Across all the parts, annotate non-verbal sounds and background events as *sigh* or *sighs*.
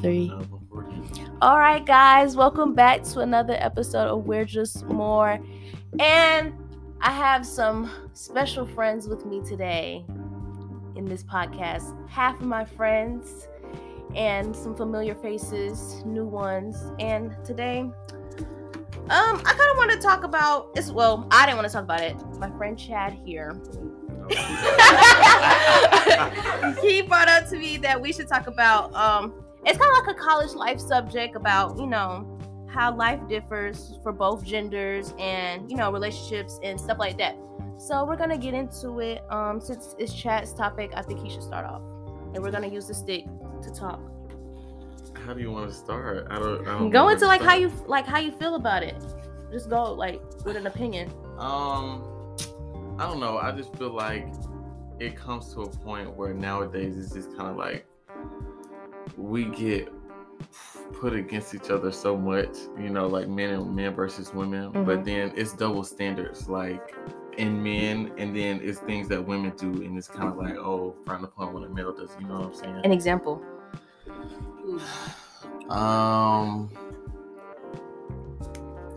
Three. All right, guys, welcome back to another episode of We're Just More. And I have some special friends with me today in this podcast. Half of my friends and some familiar faces, new ones. And today, um, I kind of want to talk about it's well, I didn't want to talk about it. My friend Chad here. *laughs* *laughs* he brought up to me that we should talk about um it's kind of like a college life subject about you know how life differs for both genders and you know relationships and stuff like that so we're gonna get into it um since it's Chad's topic i think he should start off and we're gonna use the stick to talk How do you want to start? I don't. I don't know go into to like how you like how you feel about it just go like with an opinion Um, I don't know. I just feel like it comes to a point where nowadays it's just kind of like we get put against each other so much, you know, like men and men versus women. But Mhm. then it's double standards, like in men, and then it's things that women do, and it's kind of like, oh, frowned upon when a male does. You know what I'm saying? an example *sighs* Um,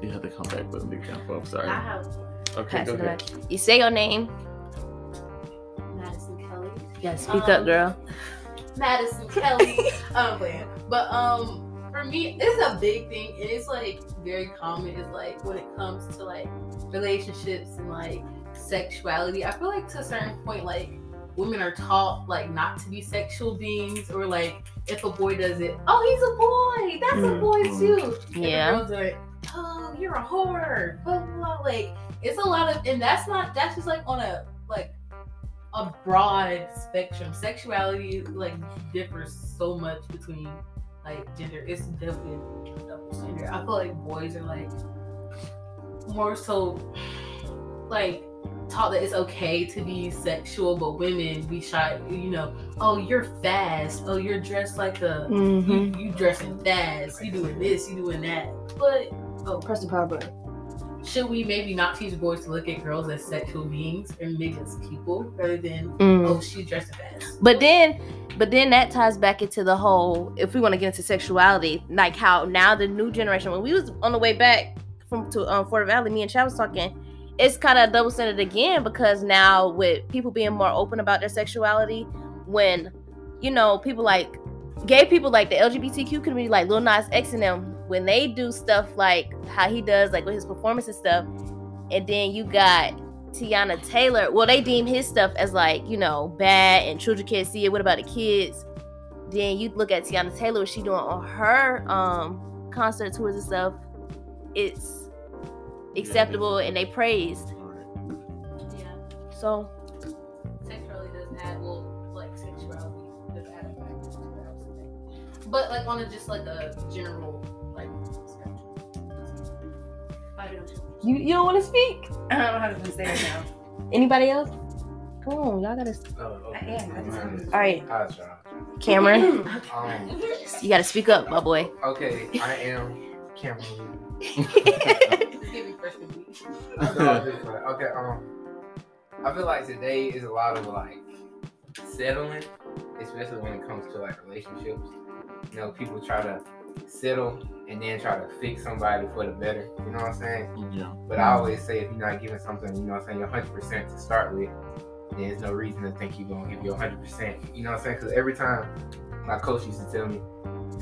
you have to come back with an example. I'm sorry. have Okay, Pass go ahead. back. you say your name Madison Kelly. yeah speak up Um, girl Madison *laughs* Kelly. I'm playing. But um for me, it's a big thing and it's like very common is like when it comes to like relationships and like sexuality. I feel like to a certain point like women are taught like not to be sexual beings or like if a boy does it, oh he's a boy. That's a Mm. boy Mm. too. And yeah girls are like, oh, you're a whore. Blah, blah, blah. Like, it's a lot of, and that's not, that's just like on a, like, a broad spectrum. Sexuality, like, differs so much between, like, gender. It's definitely a double standard. I feel like boys are, like, more so, like, taught that it's okay to be sexual, but women we shy, you know, oh, you're fast. Oh, you're dressed like a, mm-hmm. you, you dressing fast, you doing this, you doing that. But oh, press the power button should we maybe not teach boys to look at girls as sexual beings and maybe as people rather than Mm. oh she dressing fast? But then, but then that ties back into the whole. If we want to get into sexuality, like how now the new generation. When we was on the way back from to um, Fort Valley, me and Chad was talking. It's kind of double standard again because now with people being more open about their sexuality, when you know people like gay people like the LGBTQ community, like Lil Nas X and them, when they do stuff like how he does, like with his performance and stuff, and then you got Teyana Taylor. Well, they deem his stuff as like, you know, bad and children can't see it. What about the kids? Then you look at Teyana Taylor, what she doing on her um concert tours and stuff. It's acceptable and they praised. Yeah, So sexuality does add well like sexuality does add a factor to what I was saying. But like on a just like a general. I don't you you don't want to speak? *laughs* I don't know how to say it now. Anybody else? Come on, y'all gotta. Oh, I am. I just- All right, I'll try. Cameron, *laughs* Um, you gotta speak up, my boy. okay, I am Cameron. Just give me freshman week. I feel like this, like, okay, um, I feel like today is a lot of like settling, especially when it comes to like relationships. You know, people try to settle and then try to fix somebody for the better. You know what I'm saying? Yeah. But I always say if you're not giving something, you know what I'm saying, you're 100% to start with, there's no reason to think you're going to give you 100%. You know what I'm saying? Because every time, my coach used to tell me,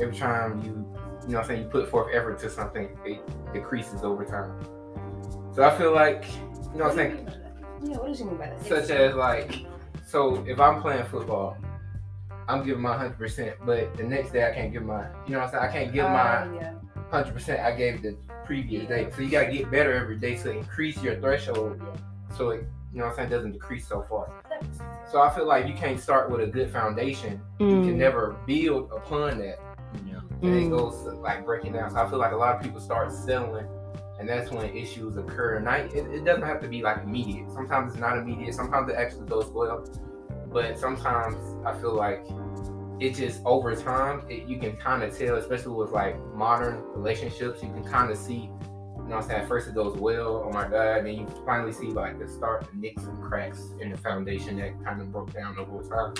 every time you, you know what I'm saying, you put forth effort to something, it decreases over time. So I feel like, you know what I'm saying, Yeah, what does you mean by that? such as like, so if I'm playing football, I'm giving my 100%, but the next day I can't give my, you know what I'm saying, I can't give my Uh, yeah. hundred percent I gave the previous day. So you gotta get better every day to increase your threshold so it you know what I'm saying doesn't decrease so far. So I feel like you can't start with a good foundation. You can Mm, never build upon that. Yeah. And it Mm. goes to, like breaking down. So I feel like a lot of people start settling and that's when issues occur. And I, it, it doesn't have to be like immediate. Sometimes it's not immediate. Sometimes it actually goes well. But sometimes I feel like it just over time, it, you can kind of tell, especially with like modern relationships, you can kind of see, you know what I'm saying? At first it goes well, oh my God. Then you finally see like the start, the nicks and cracks in the foundation that kind of broke down over time.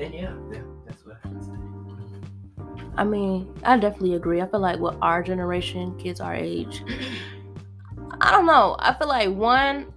And yeah, yeah, that's what I can say. I mean, I definitely agree. I feel like with our generation, kids our age, *clears throat* I don't know. I feel like one,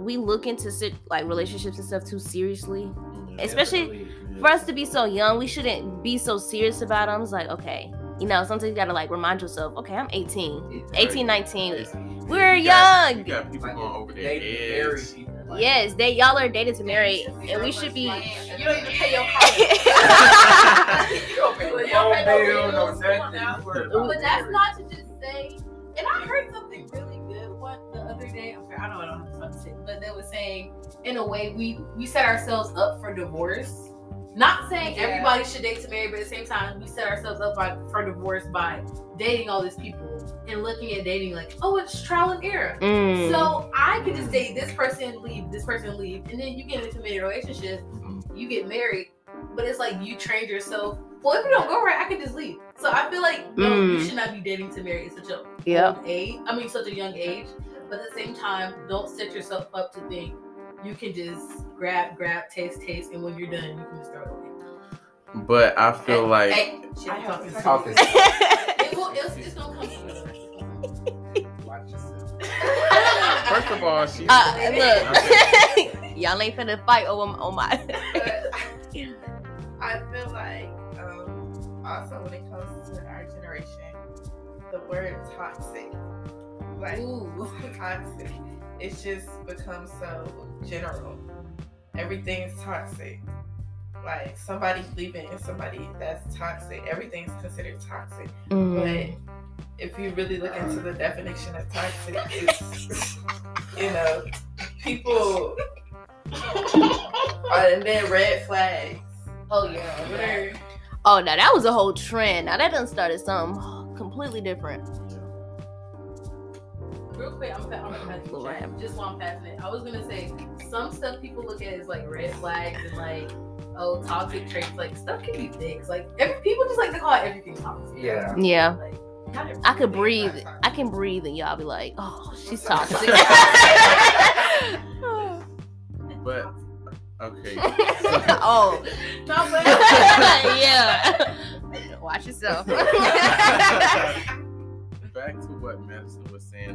we look into like relationships and stuff too seriously. Yeah. Especially Yeah. For us to be so young, we shouldn't be so serious about them. It's like, okay, you know, sometimes you gotta like remind yourself, okay, I'm 18, 18, 19. We're You got- young. You got people going over their dating married heads. like- Yes, they y'all are dated to marry, and we should be. You don't even pay your car. *laughs* You don't pay Well, the y'all pay phone no bill, no bills, come on nothing. now. You worry about But that's not to just say. And I heard something really good one the other day. I'm sorry, I know I don't have to talk shit, but they were saying, in a way, we we set ourselves up for divorce. Not saying Yeah. everybody should date to marry, but at the same time, we set ourselves up by, for divorce by dating all these people and looking at dating like, oh, it's trial and error. Mm. So I could just date this person, leave this person, leave, and then you get into a relationship, you get married, but it's like you trained yourself. Well, if you don't go right, I can just leave. So I feel like no, you Mm. should not be dating to marry at such a Yep. old age. I mean, such a young age. But at the same time, don't set yourself up to think you can just grab, grab, taste, taste, and when you're done, you can just throw it away. But I feel like Hey, shit, I'm talking. Talking. It will, it's, it's gonna come. from the- Watch yourself. *laughs* first of all, she uh, look, *laughs* y'all ain't finna fight over on my. I feel like um, also when it comes to our generation, the word toxic, like Ooh. toxic, it's just become so general. Everything's toxic. Like somebody's leaving and somebody that's toxic. Everything's considered toxic. Mm. But if you really look into the definition of toxic, it's you know, people uh, and then red flags. Oh yeah. Are Oh, now that was a whole trend. Now that done started something completely different. Real quick, I'm, I'm gonna pass Lord it. have Just while I'm passing it, I was gonna say some stuff people look at as like red flags and like oh toxic traits. Like stuff can be fixed. Like every people just like to call everything toxic. Yeah. Yeah. Like. I could breathe. I can breathe, and y'all be like, "Oh, she's toxic." *laughs* but okay. *laughs* oh, Not *laughs* yeah. Watch yourself.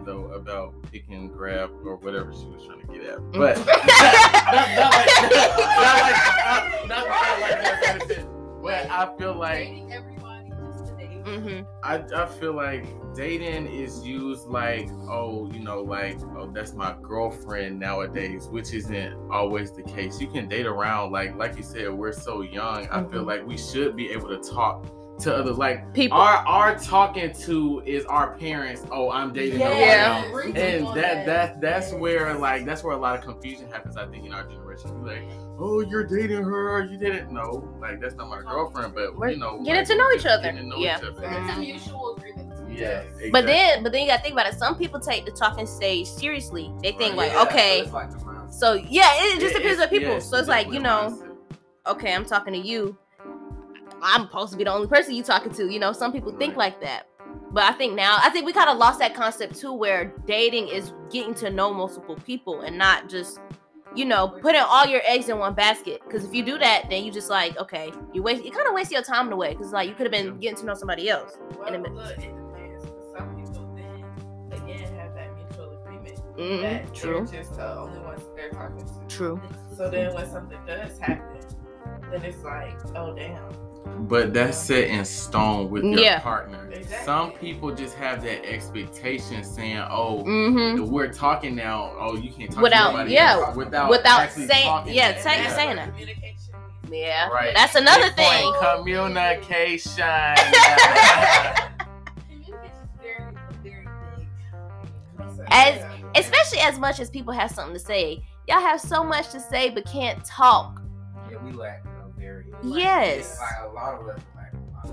Though about picking grab or whatever she was trying to get at. But *laughs* not, not like *laughs* not like not, not quite like that Madison. But I feel like Dating everybody just to date. hmm I, I feel like dating is used like oh you know like oh that's my girlfriend nowadays which isn't always the case you can date around like like you said we're so young i feel Mhm. like we should be able to talk to others. like People. our our talking to is our parents oh i'm dating no one Yeah. else. And that that that's Yes. where like that's where a lot of confusion happens i think in our generation like oh you're dating her you didn't know like that's not my girlfriend, but We're you know getting like, to know each just other. getting to know Yeah. each other. It's a mutual agreement. Yeah, But exactly. then, but then you gotta think about it. Some people take the talking stage seriously. They think Right. like, Yeah, okay, so like so yeah, it just Yeah, depends it's- on people. yeah, so it's like you know, definitely okay, I'm talking to you. I'm supposed to be the only person you talking to. You know, some people think like that. But I think now, I think we kind of lost that concept too, where dating is getting to know multiple people and not just, you know, putting all your eggs in one basket. Because if you do that, then you just like, okay, you waste, you kind of waste your time in a way. Because like you could have been Yeah. getting to know somebody else. Well, In a minute. look, it depends. 'cause Some people then again have that mutual agreement Mhm, that True, they're just the only ones they're talking to. true. So then when something does happen, then it's like, oh damn. But that's set in stone with your Yeah. partner. Exactly. Some people just have that expectation saying, "Oh, Mm-hmm. we're talking now. Oh, you can't talk Without- to nobody yeah, else," without without saying- talking yeah, to say- each that's other. saying where that. Communication. Yeah, Right. that's another Big thing. Communication. Communication is very, very big. As- Especially as much as people have something to say. Y'all have so much to say but can't talk. Yeah, we lack a very. Yes. Like a lot of us lack a lot of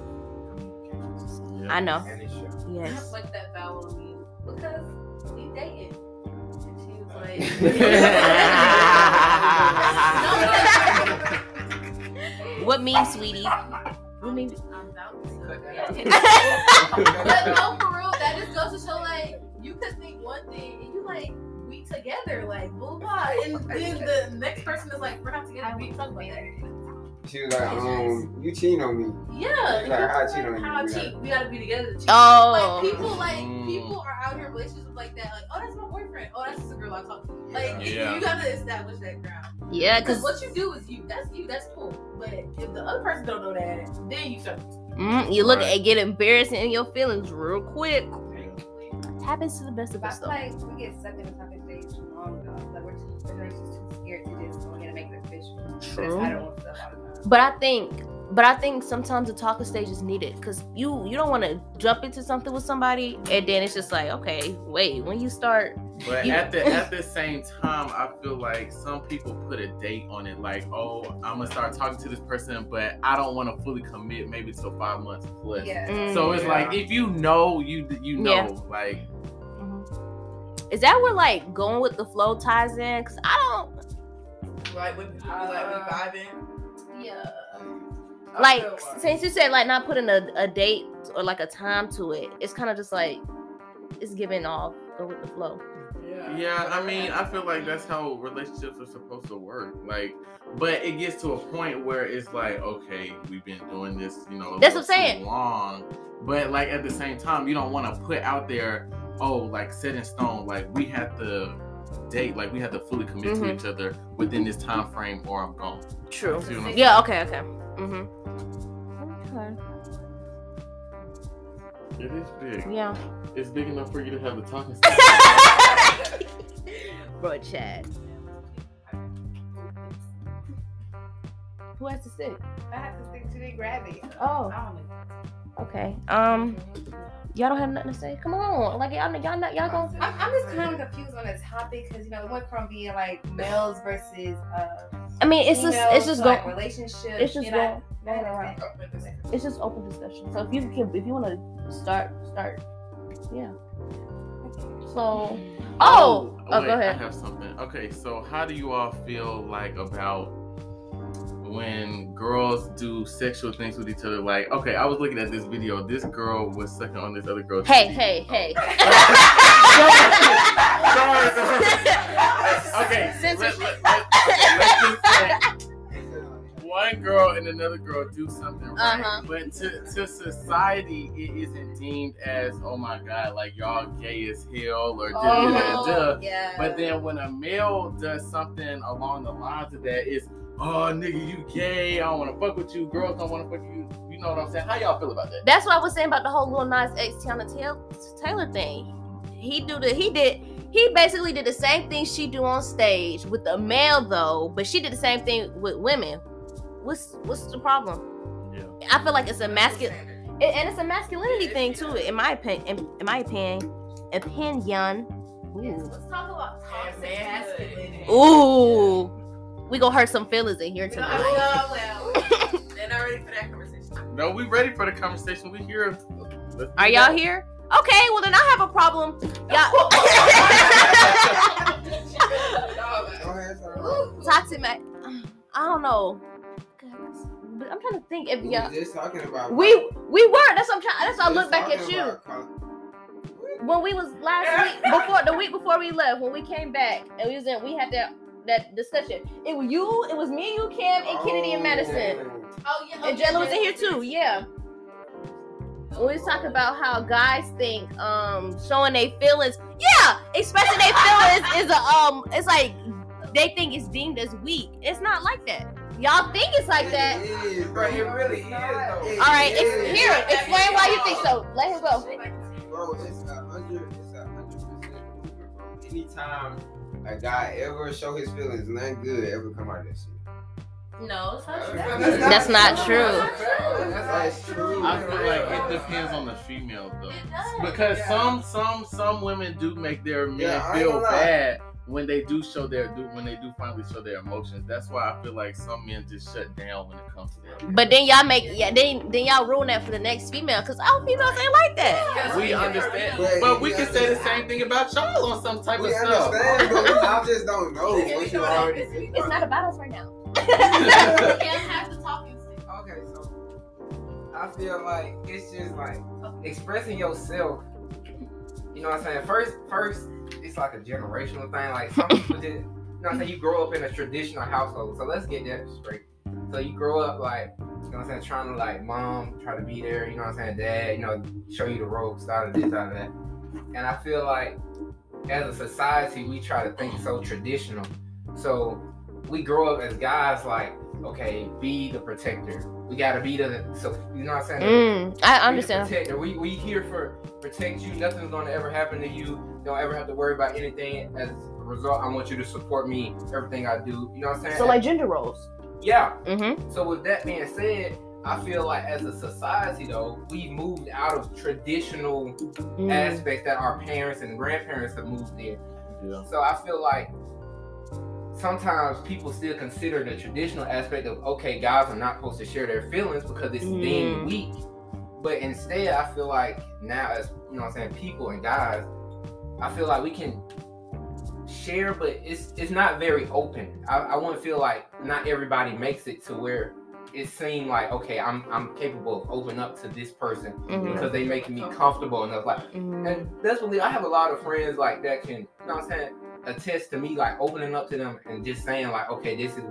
communication. I know. And. I Yes. like that vowel on me because we dated. And she was like, *laughs* *laughs* What mean, sweetie? What mean? I'm about to. Cut that Yeah. out. but no, for real, that just goes to show like you could think one thing and you like we together, like blah blah, and then the next person is like we're not together. We talk about that. She was like, um, you cheating on me. Yeah, Like, how I it's cheat on you, How I cheat? We gotta be together. To cheat. Oh. like people, like Mm. people are out here in relationships like that. Like, oh, that's my boyfriend. Oh, that's just a girl I talk to. Like, Yeah. you gotta establish that ground. Yeah, Because because what you do is you. That's you. That's cool. But if the other person don't know that, then you start. mm, you look Right. at get embarrassed in your feelings real quick. It Happens to the best of us though. like we get stuck in the talking stage too long ago. Like we're too, the generation's too scared to just go ahead and make it official. True. I don't want stuff all the time. But I think, but I think sometimes the talking stage is needed because you you don't want to jump into something with somebody and then it's just like, okay, wait, when you start, But You- at the at the same time, I feel like some people put a date on it, like, oh, I'm gonna start talking to this person, but I don't want to fully commit, maybe till five months plus. Yeah. Mm. So it's Yeah. like if you know, you you know, Yeah. like is that where like going with the flow ties in? Because I don't Like when people like we vibing. Yeah. like since you said like not putting a, a date or like a time to it. It's kind of just like it's giving off go with the flow. Yeah, yeah, I mean, I feel like that's how relationships are supposed to work. Like, but it gets to a point where it's like, okay, we've been doing this, you know, That's what I'm saying. long. But like at the same time, you don't want to put out there, oh, like set in stone, like we have to date, like we have to fully commit Mhm. to each other within this time frame, or I'm gone. True. See what I'm Yeah. Okay. Okay. Mm-hmm. Okay. It is big. Yeah. It's big enough for you to have the talking. *laughs* Bro, Chad. Who has to sit? I have to stick to the gravity. Oh, I don't know. okay. Um, y'all don't have nothing to say. Come on, like y'all, y'all not, y'all going I'm, I'm just kind of confused on the topic because you know it went from being like males versus uh I mean, it's just, it's just to, like going, relationships. it's just going, going around. It's just open discussion. So if you can, if you want to start, start. Yeah. So, oh, oh, wait, go ahead. I have something. Okay, so how do you all feel like about when girls do sexual things with each other? Like, okay, I was looking at this video. This girl was sucking on this other girl. Hey, hey, hey. *laughs* Sorry, sorry. *laughs* Okay, let, let, let, just one girl and another girl do something right, Uh-huh. but to, to society, it isn't deemed as, oh my god, like y'all gay as hell or da da da da. Oh, yeah. But then when a male does something along the lines of that, it's oh nigga, you gay. I don't want to fuck with you. Girls don't want to fuck with you. You know what I'm saying? How y'all feel about that? That's what I was saying about the whole Lil Nas X Teyana Taylor, Taylor thing. He do the he did he basically did the same thing she do on stage with the male though, but she did the same thing with women. What's what's the problem? Yeah. I feel like it's a masculine and it's a masculinity thing too, in my opinion. In, in my opinion, opinion. Yes, let's talk about toxic masculinity. Ooh, we gonna hurt some feelings in here tonight. have to go, well, They're not ready for that conversation. No, we ready for the conversation. We here. Let's Are y'all that. here? Okay, well then I have a problem. *laughs* Y'all. Talk to ma I don't know. But I'm trying to think if y'all. was just talking about. We we were. That's what I'm trying. That's why I look back at you. about When we was last *laughs* week before the week before we left, when we came back and we was in, we had that that discussion. It was you, it was me and you, Cam, and Kennedy and Madison. Oh yeah, And Jayla was in here too, yeah. We was talking about how guys think um showing their feelings, yeah, expressing their feelings is a um it's like they think it's deemed as weak. It's not like that. Y'all think it's like that. It is, Bro, it really is It though. All right, is. ex- here, explain why you think so. Let him go. Bro, it's a hundred, it's a hundred percent movement, bro. Anytime a guy ever show his feelings, nothing good ever come out of that shit. No, it's not true. That's not true. That's true. I feel like it depends on the female though, It does. because Yeah. some some some women do make their men Yeah, feel gonna lie. Bad when they do show their do when they do finally show their emotions. That's why I feel like some men just shut down when it comes to that. But then y'all make yeah, then then y'all ruin that for the next female because all females ain't like that. We understand, But but we we can say the same thing about y'all on some type We of stuff. but we I just don't *laughs* know what you already think. It's not about us right now. *laughs* *laughs* You can't have the talking stick. Okay, so I feel like it's just like expressing yourself. You know what I'm saying? First, first, it's like a generational thing. Like some people just, you know I'm saying? You grow up in a traditional household. So let's get that straight. So you grow up like, you know I'm saying, trying to like mom, try to be there, you know I'm saying, dad, you know, show you the ropes, out of this, out of that. And I feel like as a society, we try to think so traditional. So we grow up as guys like, okay, be the protector. We gotta be the so you know what I'm saying? Mm, I understand. protector. We we here for protect you. Nothing's gonna ever happen to you. Don't ever have to worry about anything. As a result, I want you to support me. Everything I do. You know what I'm saying? So like gender roles. yeah. Mm-hmm. So with that being said, I feel like as a society though, we moved out of traditional Mm. aspects that our parents and grandparents have moved in. Yeah. So I feel like sometimes people still consider the traditional aspect of okay, guys are not supposed to share their feelings because it's Mm. deemed weak. But instead, I feel like now, as you know, what I'm saying people and guys, I feel like we can share, but it's it's not very open. I, I want to feel like not everybody makes it to where it seemed like okay, I'm I'm capable of opening up to this person Mhm. because they making me comfortable enough. Like Mm. and that's what I have a lot of friends like that can, you know what I'm saying, attest to me like opening up to them and just saying like, okay, this is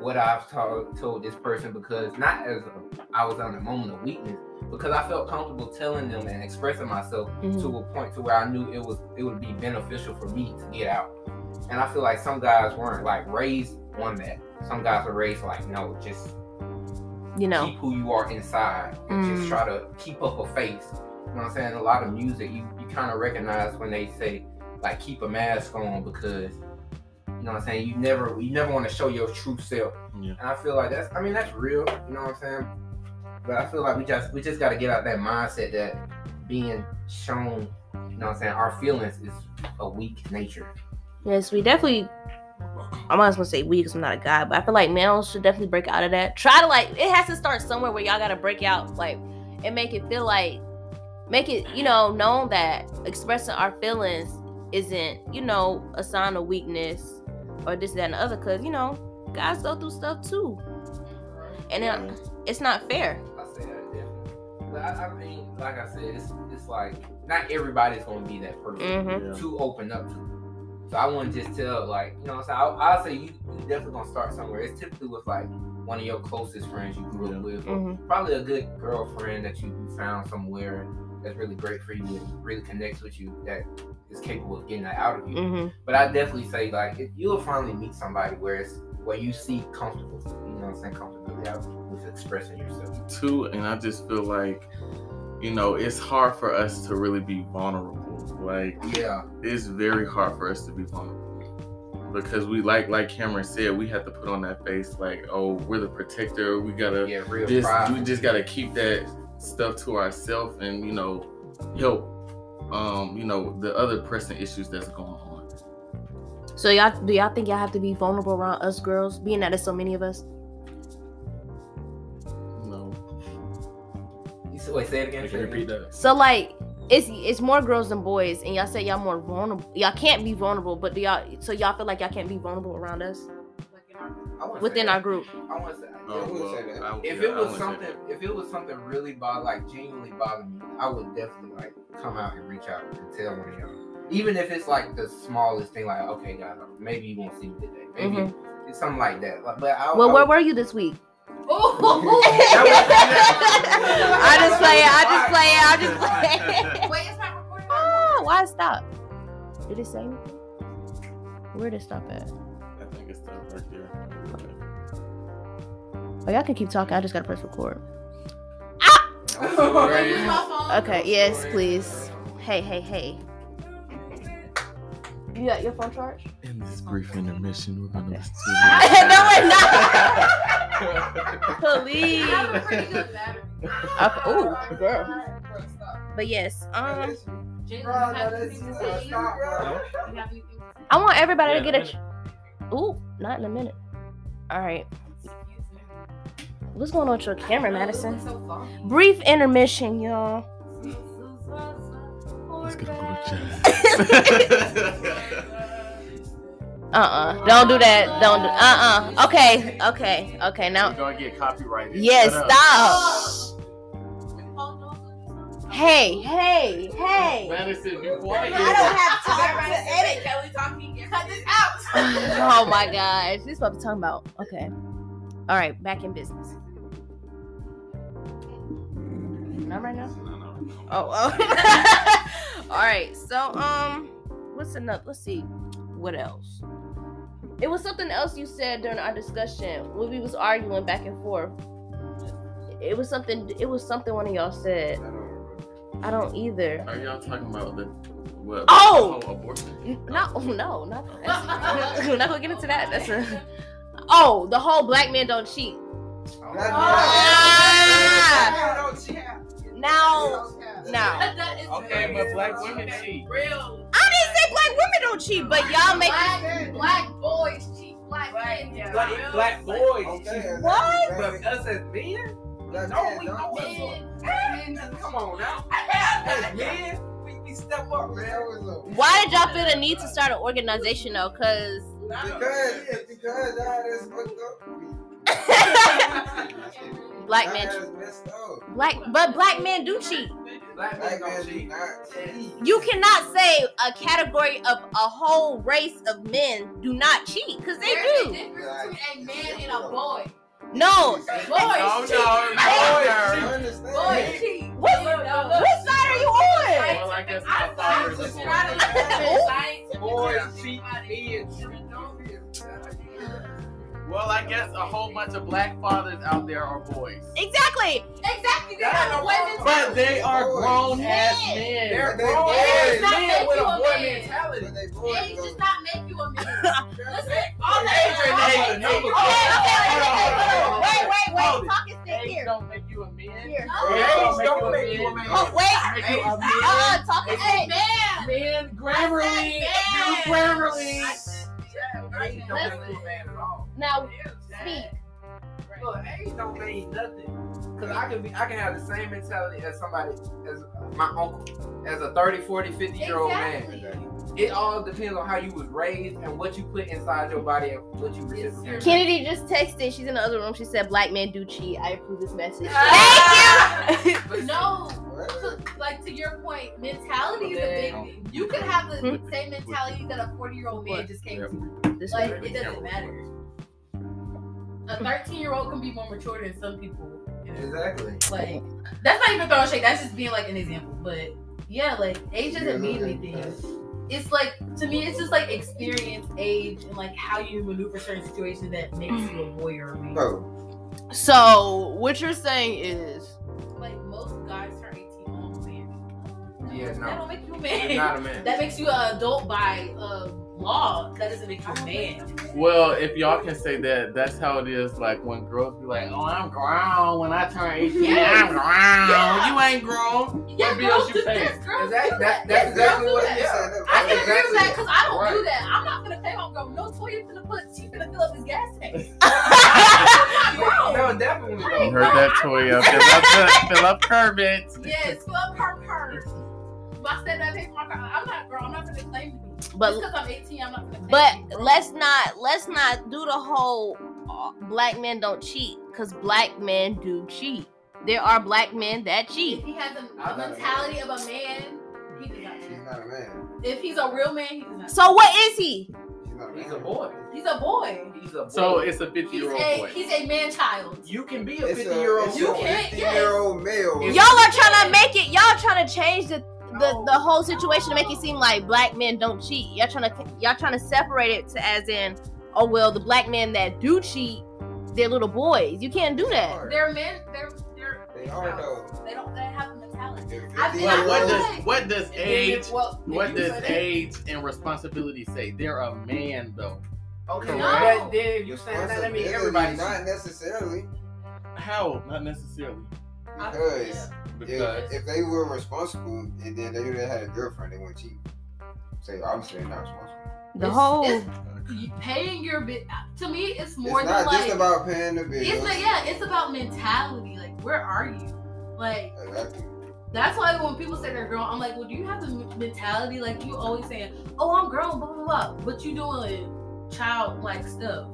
what I've told told this person because not as a, I was on a moment of weakness, because I felt comfortable telling them and expressing myself Mhm. to a point to where I knew it was it would be beneficial for me to get out. And I feel like some guys weren't like raised on that. Some guys were raised like, no, just You know. keep who you are inside and Mm. just try to keep up a face. You know what I'm saying? A lot of music you, you kind of recognize when they say like keep a mask on because you know what I'm saying, you never you never want to show your true self. Yeah. And I feel like that's I mean that's real, you know what I'm saying? But I feel like we just we just gotta get out that mindset that being shown, you know what I'm saying, our feelings is a weak nature. Yes, we definitely. I'm not gonna say we because I'm not a guy, but I feel like males should definitely break out of that. Try to like it has to start somewhere where y'all gotta break out, like, and make it feel like, make it you know known that expressing our feelings isn't you know a sign of weakness or this that and the other. Cause you know guys go through stuff too, and it, it's not fair. I say that definitely. But I, I mean, like I said, it's it's like not everybody's gonna be that person Mm-hmm. Yeah. to open up to. So I wouldn't just tell like you know what I'm saying. I'll, I'll say you, you definitely gonna start somewhere. It's typically with like one of your closest friends you grew up with, Mm-hmm. probably a good girlfriend that you, you found somewhere that's really great for you and really connects with you that is capable of getting that out of you. Mm-hmm. But I definitely say like if you'll finally meet somebody where it's where you see comfortable, you know what I'm saying, comfortability out with expressing yourself. too and i just feel like you know it's hard for us to really be vulnerable like Yeah. it's very hard for us to be vulnerable because we like like cameron said we have to put on that face like oh we're the protector we gotta Yeah, real just pride. we just gotta keep that stuff to ourselves and you know help um you know the other pressing issues that's going on So y'all do y'all think y'all have to be vulnerable around us girls, being that there's so many of us? no You say- Wait, say it again. Can say you it repeat that? So like it's it's more girls than boys, and y'all say y'all more vulnerable. Y'all can't be vulnerable, but do y'all so y'all feel like y'all can't be vulnerable around us I wouldn't say within our group? I want to say. Oh, would well, say that? I- If yeah, it was something, that. if it was something really bother, like genuinely bother me, I would definitely like come out and reach out and tell one of y'all. Even if it's like the smallest thing, like okay, guys, maybe you won't see me today. Maybe it's something like that. Like, but I, Mm-hmm. Well, I where were you this week? *laughs* I just play it. I just play it. I just play it. *laughs* Wait, it's not recording. Oh, why stop? Did it say anything? Where did it stop at? Right there Oh, y'all can keep talking. I just gotta press record. Right. Okay. Yes, please. Hey, hey, hey. You got your phone charged? in this brief intermission we're gonna listen *laughs* no, we're not. Please. I have a pretty good battery. *laughs* Okay. Girl. But yes, um, Bro, no, that's- anything to say? stop, bro. You have anything to say? I want everybody Yeah, to get a a. Ch- Ooh, not in a minute. All right. What's going on with your camera, Madison? So. Brief intermission, y'all. let's get a *laughs* Uh-uh. Don't do that. Don't do. Uh-uh. Okay. Okay. Okay. we're Now. gonna get copyrighted Yes. Shut up. Stop. Hey. Hey. Hey. Madison, be quiet. I don't have time to edit. Kelly talking. Cut this out. *laughs* oh my gosh. This is what I'm talking about. Okay. All right, back in business. Not right now. No, no, no. Oh, oh. *laughs* all right. So, um, what's another? Let's see, what else? It was something else you said during our discussion when we was arguing back and forth. It was something. It was something one of y'all said. I don't remember. I don't either. Are y'all talking about the what? Oh! the whole abortion? No, no, not that. *laughs* We're not gonna get into that. That's a. Oh, the whole black men don't cheat. Ah! Now, now. Okay, but black women cheat. real. I didn't say black women don't cheat, but y'all make. black, black boys cheat black men. yeah. Black, black boys. Okay, What? But us as men? Black No, we don't know cheat. it's Come on now. As men, we, we step up, man. know it's up. Why did y'all feel the need to start an organization though? Cause Because, because that is fucked up. *laughs* black That men, is messed up. black, but black men do cheat. Black men Black don't men do cheat. not. You cannot say a category of a whole race of men do not cheat, cause they There's a do. difference between a man and a boy. No. Boys No, cheat. no, I no. understand. Boys cheat. What, No, no, no. what side are you on? Well, I guess my father is a boy. Boys cheat, men cheat. Well, I guess a whole bunch of black fathers out there are boys. Exactly. Exactly. They have ain't a boy no mentality. But they are grown Yeah. ass men. They're They grown boys. ass Not men make with you a a boy man. mentality. They Age does not make you a man. Listen, all the Age age ain't okay, okay, Okay, don't make you a man. Here. No. Age Age don't don't make make you a man. Oh, wait. Make you a man. Uh, talk and It's a man. Man, Grammarly. said Grammarly. I Age don't make you a man at all. Now, speak. Look, age don't mean nothing. Cause I can be, I can have the same mentality as somebody, as my uncle, as a 30, 40, 50 year old Exactly. man. It all depends on how you was raised and what you put inside your body and what you reciprocate. Kennedy just texted. She's in the other room. She said, "Black men do cheat." I approve this message. Ah. *laughs* Thank you. But *laughs* No, to- like to your point, mentality is a big thing. You could have the Hmm? same mentality that a 40 year old man just came Yeah. to. This Like, it doesn't matter. A 13 year old can be more mature than some people. you know? exactly. Like, that's not even throwing shade. That's just being like an example. But yeah, like age doesn't mean anything. It's like to me, it's just like experience, age, and like how you maneuver certain situations that makes you a boy or a man. Bro, So what you're saying is, Like most guys turn 18 on man. Yeah, That no. don't make you a You're man. not a man. *laughs* That makes you an adult by uh, law. That doesn't make you a man. Well, if y'all can say that, that's how it is. Like when girls be like, "Oh, I'm grown." When I turn 18, Yes. I'm grown. Yeah. You ain't grown. Yeah, What bills you do pay? this. Girls Exactly. do That, that. that's Yes, exactly girls what do it I can agree with that because I don't do that. I'm not gonna pay my girl no toy finna put she finna fill up his gas tank. *laughs* No, definitely. I You though. heard that, Toya? Fill up, the, fill up Kermit. yes, fill up her purse. My stepdad pays for my car. I'm not girl. I'm not gonna claim to be. But because I'm 18, I'm not gonna but to let's not let's not do the whole uh, black men don't cheat because black men do cheat. There are black men that If cheat. he has a, I'm a not a mentality of a man, he does not he's not a man. If he's a real man, he does not. So what is he? He's a man. He's a boy. He's a boy. He's a boy. So it's a 50 He's year old boy. he's a man child. you can be a It's 50 year old it's You can't- 50 year old male. Y'all are trying to make it. Y'all trying to change the the, the whole situation to make it seem like black men don't cheat. Y'all trying to y'all trying to separate it to as in, oh well, the black men that do cheat, they're little boys. You can't do that. They're men. They're they're. They are though. They don't. They have a mentality. I've 50 been- Well, year what does what does age well, what does age and responsibility say? They're a man though. Okay, No. but then if you saying that, that means Responsibility, everybody. Not necessarily. How? Not necessarily. Because Because if, if they were responsible and then they knew they had a girlfriend, they wouldn't cheat. Say, obviously they're not responsible. The It's- whole it's- paying your bit to me it's more it's than not like just about paying the bills. it's like yeah it's about mentality like where are you like Exactly. that's why when people say they're grown i'm like well do you have the mentality like you always saying oh i'm grown blah blah blah but you doing child like stuff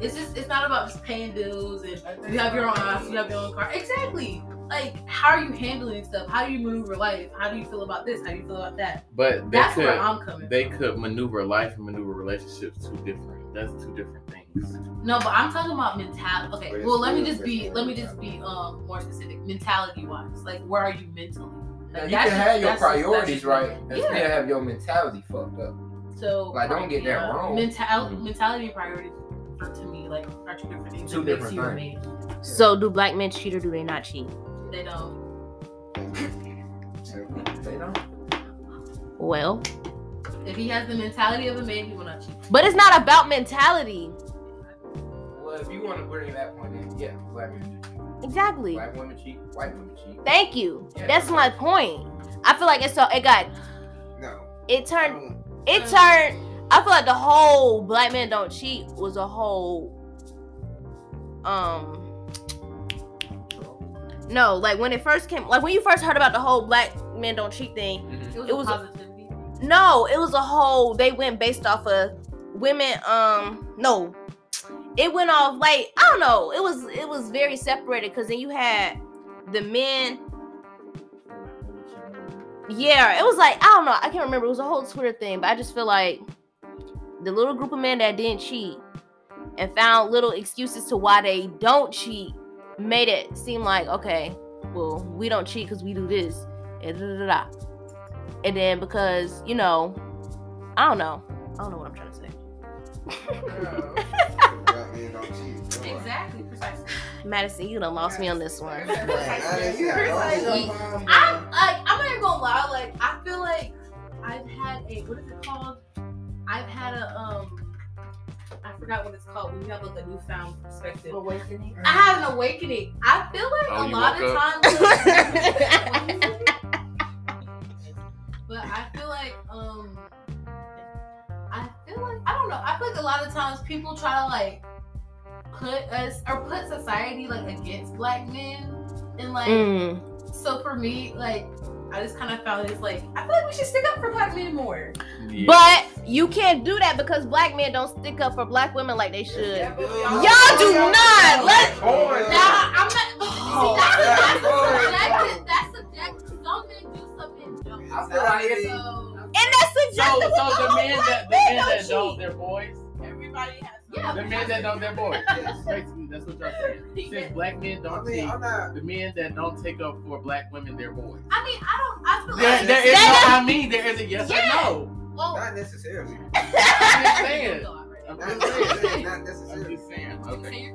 it's just it's not about just paying bills and you have your own house you have your own car exactly like how are you handling stuff how do you maneuver life how do you feel about this how do you feel about that but that's could where i'm coming they from could maneuver life and maneuver relationships two different. That's two different things. No, but I'm talking about mentality. Okay, But well, let me just be let me just be um more specific. Mentality wise, like where are you mentally? Now, Like, you can just- have your that's just- that's priorities just- right and Yeah. still have your mentality fucked up. So Like, don't get that yeah, wrong. Mental- Mhm. mentality and priorities for to me like are two different things. Two that makes different you a man. So do black men cheat or do they not cheat? They don't. They *laughs* don't. Well, If he has the mentality of a man, he will not cheat. but it's not about mentality. Well, if you want to bring that point in, yeah, black men. Exactly. Black women cheat, white women cheat. Thank you. Yeah. That's my point. I feel like it's so it got No. it turned it turned I feel like the whole black men don't cheat was a whole um no, like when it first came like when you first heard about the whole black men don't cheat thing, Mhm. It was, It was a- positivity. no, it was a whole they went based off of women um no. It went off like I don't know. It was it was very separated because then you had the men Yeah, it was like I don't know. I can't remember. It was a whole Twitter thing, but I just feel like the little group of men that didn't cheat and found little excuses to why they don't cheat made it seem like okay, well, we don't cheat because we do this and da, da, da, da. And then because you know, I don't know. I don't know what I'm trying to say. Black men don't cheat. No. Exactly, precisely. Madison, you done lost me on this one. I didn't see that. Precisely. I'm like I'm not even gonna lie. Like I feel like I've had a what is it called? I've had a um. I forgot what it's called. When you have like a newfound perspective. Awakening. I had an awakening. I feel like Oh, a lot of up? times. *laughs* but I feel like um I feel like I don't know. I feel like a lot of times people try to like put us or put society like against black men and like Mm. So for me like I just kind of found it's like I feel like we should stick up for black men more. Yeah. But you can't do that because black men don't stick up for black women like they should. Yeah, but Y'all do not. Let Boys. Now I'm not. Oh, see, that's, yeah, oh, that's subjective. That's subjective. Some men do, some men don't. I feel like So and that's So, subjective. so with the whole men that the men men that don't, they're boys. Everybody has. Yeah, The men that don't, they're boys. Yes. Basically, that's what y'all *laughs* saying. Since black men don't mean, cheat, I'm not. the men that don't take up for black women, they're boys. I mean, I don't. I feel There, like there is no. I mean, there is a yes Yeah. or no. well, Not necessarily. I'm just saying. I'm just saying. Not I'm just saying. Okay.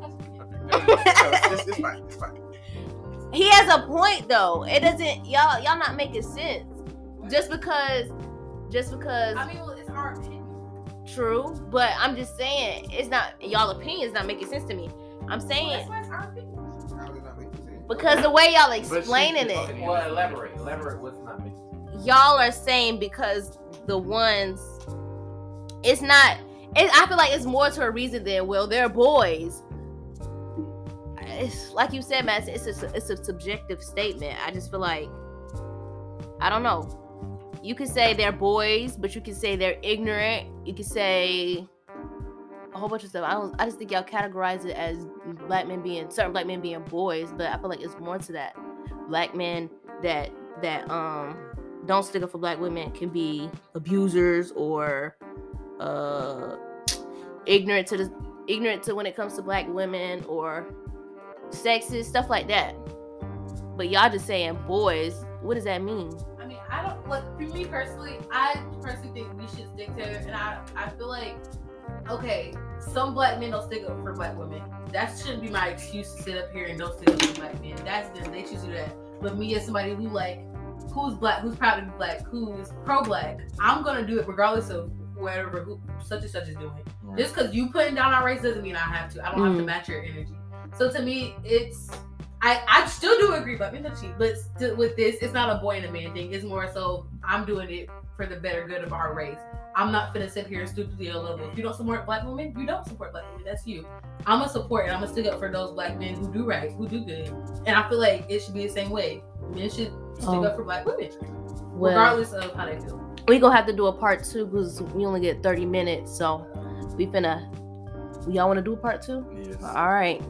It's, it's fine. It's fine. He has a point though. It doesn't y'all y'all not making sense. Just because just because I mean, well, it's our opinion. True, but I'm just saying it's not y'all opinions not making sense to me. I'm saying that's why it's our opinion. How does that make sense? because the way y'all she- explaining it, well, elaborate. Elaborate what's not making sense. y'all are saying because the ones it's not it, I feel like it's more to a reason than well they're boys. It's like you said, Matt. It's a it's a subjective statement. I just feel like I don't know. You could say they're boys, but you can say they're ignorant. You could say a whole bunch of stuff. I don't. I just think y'all categorize it as black men being certain black men being boys, but I feel like it's more to that. Black men that that um don't stick up for black women can be abusers or uh ignorant to the ignorant to when it comes to black women or sexist stuff like that. But y'all just saying boys. What does that mean? I don't like for me personally. I personally think we should stick to it, and I I feel like okay, some black men don't stick up for black women. That shouldn't be my excuse to sit up here and don't stick up for black men. That's them. They choose to do that. But me as somebody who like who's black, who's proud to be black, who's pro black, I'm gonna do it regardless of whatever who such and such is doing. Just because you putting down our race doesn't mean I have to. I don't have to Mm. match your energy. So to me, it's I I still do agree but men don't cheat, but still with this, it's not a boy and a man thing. It's more so I'm doing it for the better good of our race. I'm not gonna sit here and stupidly yell level. If you don't support black women, you don't support black women. That's you. I'm gonna support and I'm gonna stick up for those black men who do right, who do good. And I feel like it should be the same way. Men should stick Oh. up for black women, Well, regardless of how they feel. we gonna have to do a part two because we only get 30 minutes. So we finna. Y'all want to do a part two? Yes. All right.